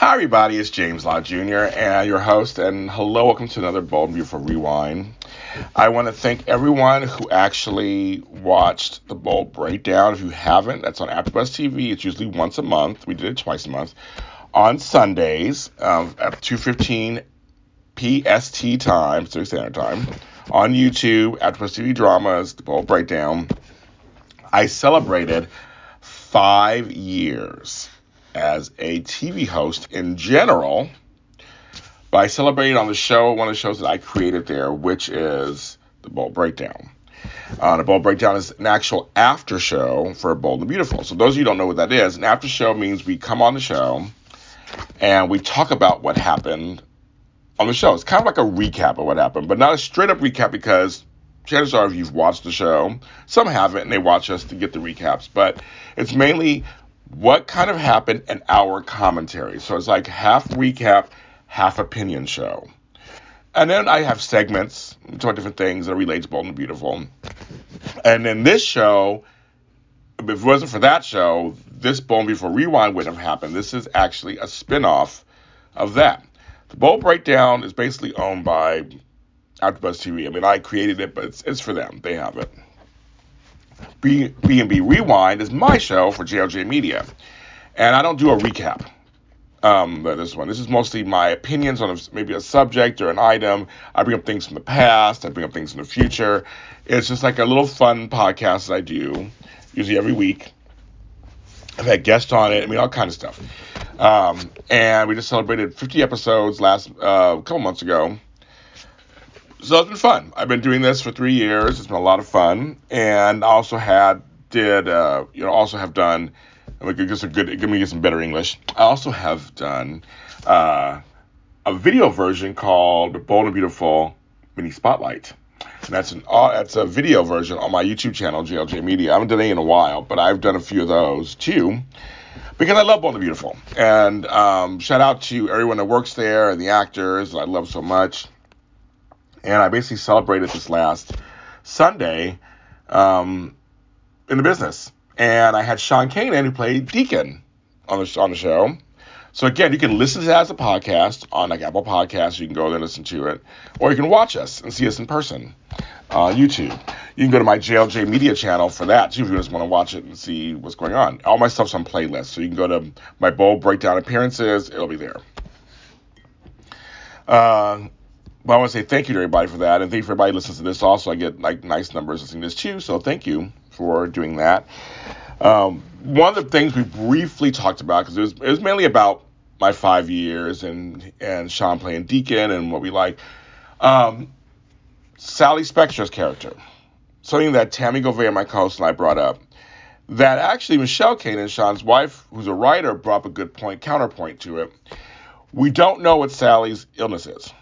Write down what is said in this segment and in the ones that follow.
Hi, everybody. It's James Lott Jr. and your host. And hello, welcome to another Bold and Beautiful Rewind. I want to thank everyone who actually watched the Bold Breakdown. If you haven't, that's on AfterBuzz TV. It's usually once a month. We did it twice a month on Sundays um, at 2:15 PST time, Pacific Standard Time, on YouTube. AfterBuzz TV Dramas, the Bold Breakdown. I celebrated five years as a TV host in general by celebrating on the show, one of the shows that I created there, which is the Bold Breakdown. Uh, the Bold Breakdown is an actual after show for Bold and Beautiful. So those of you don't know what that is, an after show means we come on the show and we talk about what happened on the show. It's kind of like a recap of what happened, but not a straight up recap because chances are if you've watched the show, some haven't and they watch us to get the recaps, but it's mainly what kind of happened in our commentary. So it's like half recap, half opinion show. And then I have segments, talk different things that to Bold and Beautiful. And in this show, if it wasn't for that show, this Bold Before Rewind wouldn't have happened. This is actually a spin-off of that. The Bold Breakdown is basically owned by AfterBuzz TV. I mean, I created it, but it's, it's for them. They have it. B, B&B Rewind is my show for JLJ Media. And I don't do a recap. Um, this one. This is mostly my opinions on a, maybe a subject or an item. I bring up things from the past. I bring up things from the future. It's just like a little fun podcast that I do, usually every week. I've had guests on it. I mean, all kind of stuff. Um, and we just celebrated 50 episodes last uh, a couple months ago so it's been fun. I've been doing this for three years. It's been a lot of fun, and I also had did uh, you know also have done. Let me get some good. Give me get some better English. I also have done uh, a video version called Bold and Beautiful Mini Spotlight. And that's an uh, that's a video version on my YouTube channel, JLJ Media. I haven't done any in a while, but I've done a few of those too because I love Bold and Beautiful. And um, shout out to everyone that works there and the actors I love so much and I basically celebrated this last Sunday um, in the business. And I had Sean Kanan who played Deacon on the on the show. So again, you can listen to that as a podcast on like Apple Podcasts. You can go there and listen to it, or you can watch us and see us in person on YouTube. You can go to my JLJ Media channel for that too if you just want to watch it and see what's going on. All my stuff's on playlists, so you can go to my bold breakdown appearances. It'll be there. Uh, but I want to say thank you to everybody for that, and thank you for everybody listening to this. Also, I get like nice numbers listening to this too, so thank you for doing that. Um, one of the things we briefly talked about because it was, it was mainly about my five years and and Sean playing Deacon and what we like. Um, Sally Spectra's character, something that Tammy Govea, my co-host, and I brought up. That actually Michelle Kanan and Sean's wife, who's a writer, brought up a good point, counterpoint to it. We don't know what Sally's illness is.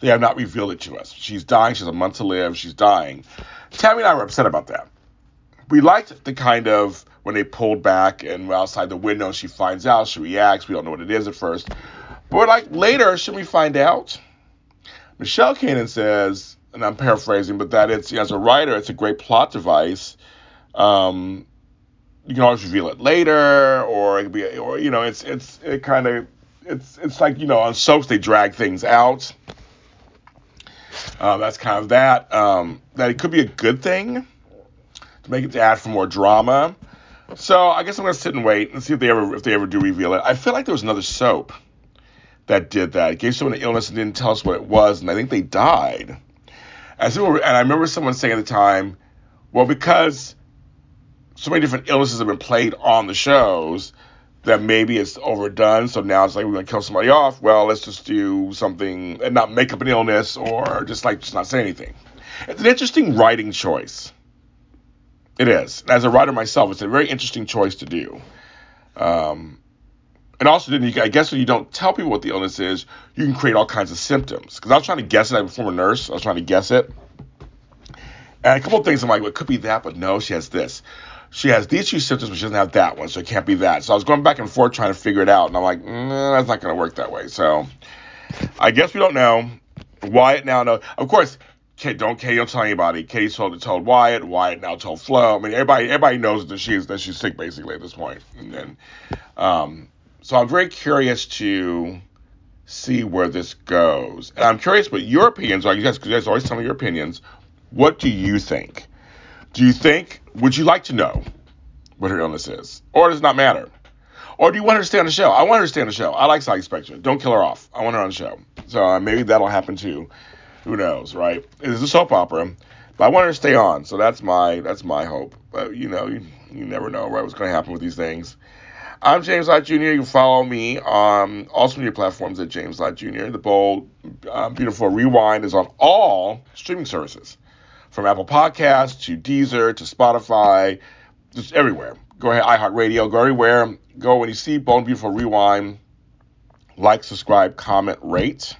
They have not revealed it to us. She's dying. She has a month to live. She's dying. Tammy and I were upset about that. We liked the kind of when they pulled back and we're outside the window. She finds out. She reacts. We don't know what it is at first. But like, later, should we find out? Michelle Kanan says, and I'm paraphrasing, but that it's as a writer, it's a great plot device. Um, you can always reveal it later, or it could be, or you know, it's it's it kind of it's it's like you know on soaps they drag things out. Uh, that's kind of that. Um, that it could be a good thing to make it to add for more drama. So I guess I'm gonna sit and wait and see if they ever if they ever do reveal it. I feel like there was another soap that did that. It gave someone an illness and didn't tell us what it was, and I think they died. And, I remember someone saying at the time, well, because so many different illnesses have been played on the shows, that maybe it's overdone. So now it's like we're gonna kill somebody off. Well, let's just do something and not make up an illness or just like just not say anything. It's an interesting writing choice. It is. As a writer myself, it's a very interesting choice to do. Um, and also, then you, I guess when you don't tell people what the illness is, you can create all kinds of symptoms. Because I was trying to guess it. I'm a former nurse. I was trying to guess it. And a couple of things I'm like, well, it could be that, but no, she has this. She has these two symptoms, but she doesn't have that one, so it can't be that. So I was going back and forth trying to figure it out, and I'm like, nah, that's not going to work that way. So I guess we don't know. Wyatt now knows. Of course, Kate, don't Katie don't tell anybody. Katie told told Wyatt. Wyatt now told Flo. I mean, everybody everybody knows that she's that she's sick basically at this point. And then, um, so I'm very curious to see where this goes. And I'm curious what your opinions are. You guys, you guys always tell me your opinions. What do you think? Do you think, would you like to know what her illness is? Or does it not matter? Or do you want her to stay on the show? I want her to stay on the show. I like Sally Spectra. Don't kill her off. I want her on the show. So uh, maybe that'll happen too. Who knows, right? It is a soap opera, but I want her to stay on. So that's my that's my hope. But you know, you, you never know, right? What's going to happen with these things. I'm James Lott Jr. You can follow me on all social media platforms at James Lott Jr. The bold, uh, beautiful rewind is on all streaming services, from Apple Podcasts to Deezer to Spotify, just everywhere. Go ahead, iHeartRadio, go everywhere. Go when you see Bold and Beautiful Rewind, like, subscribe, comment, rate.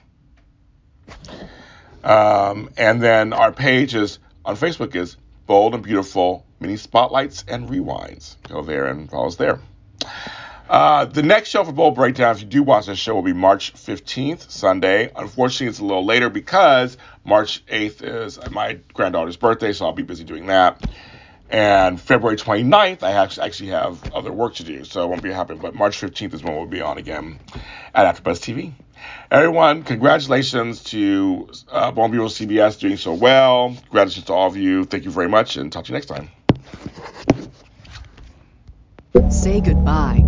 Um, and then our page is on Facebook is Bold and Beautiful Mini Spotlights and Rewinds. Go there and follow us there. Uh, the next show for Bold Breakdown, if you do watch this show, will be March 15th, Sunday. Unfortunately, it's a little later because March 8th is my granddaughter's birthday, so I'll be busy doing that. And February 29th, I actually have other work to do, so it won't be happening. But March 15th is when we'll be on again at AfterBuzz TV. Everyone, congratulations to uh, Bon Bureau CBS doing so well. Congratulations to all of you. Thank you very much, and talk to you next time. Say goodbye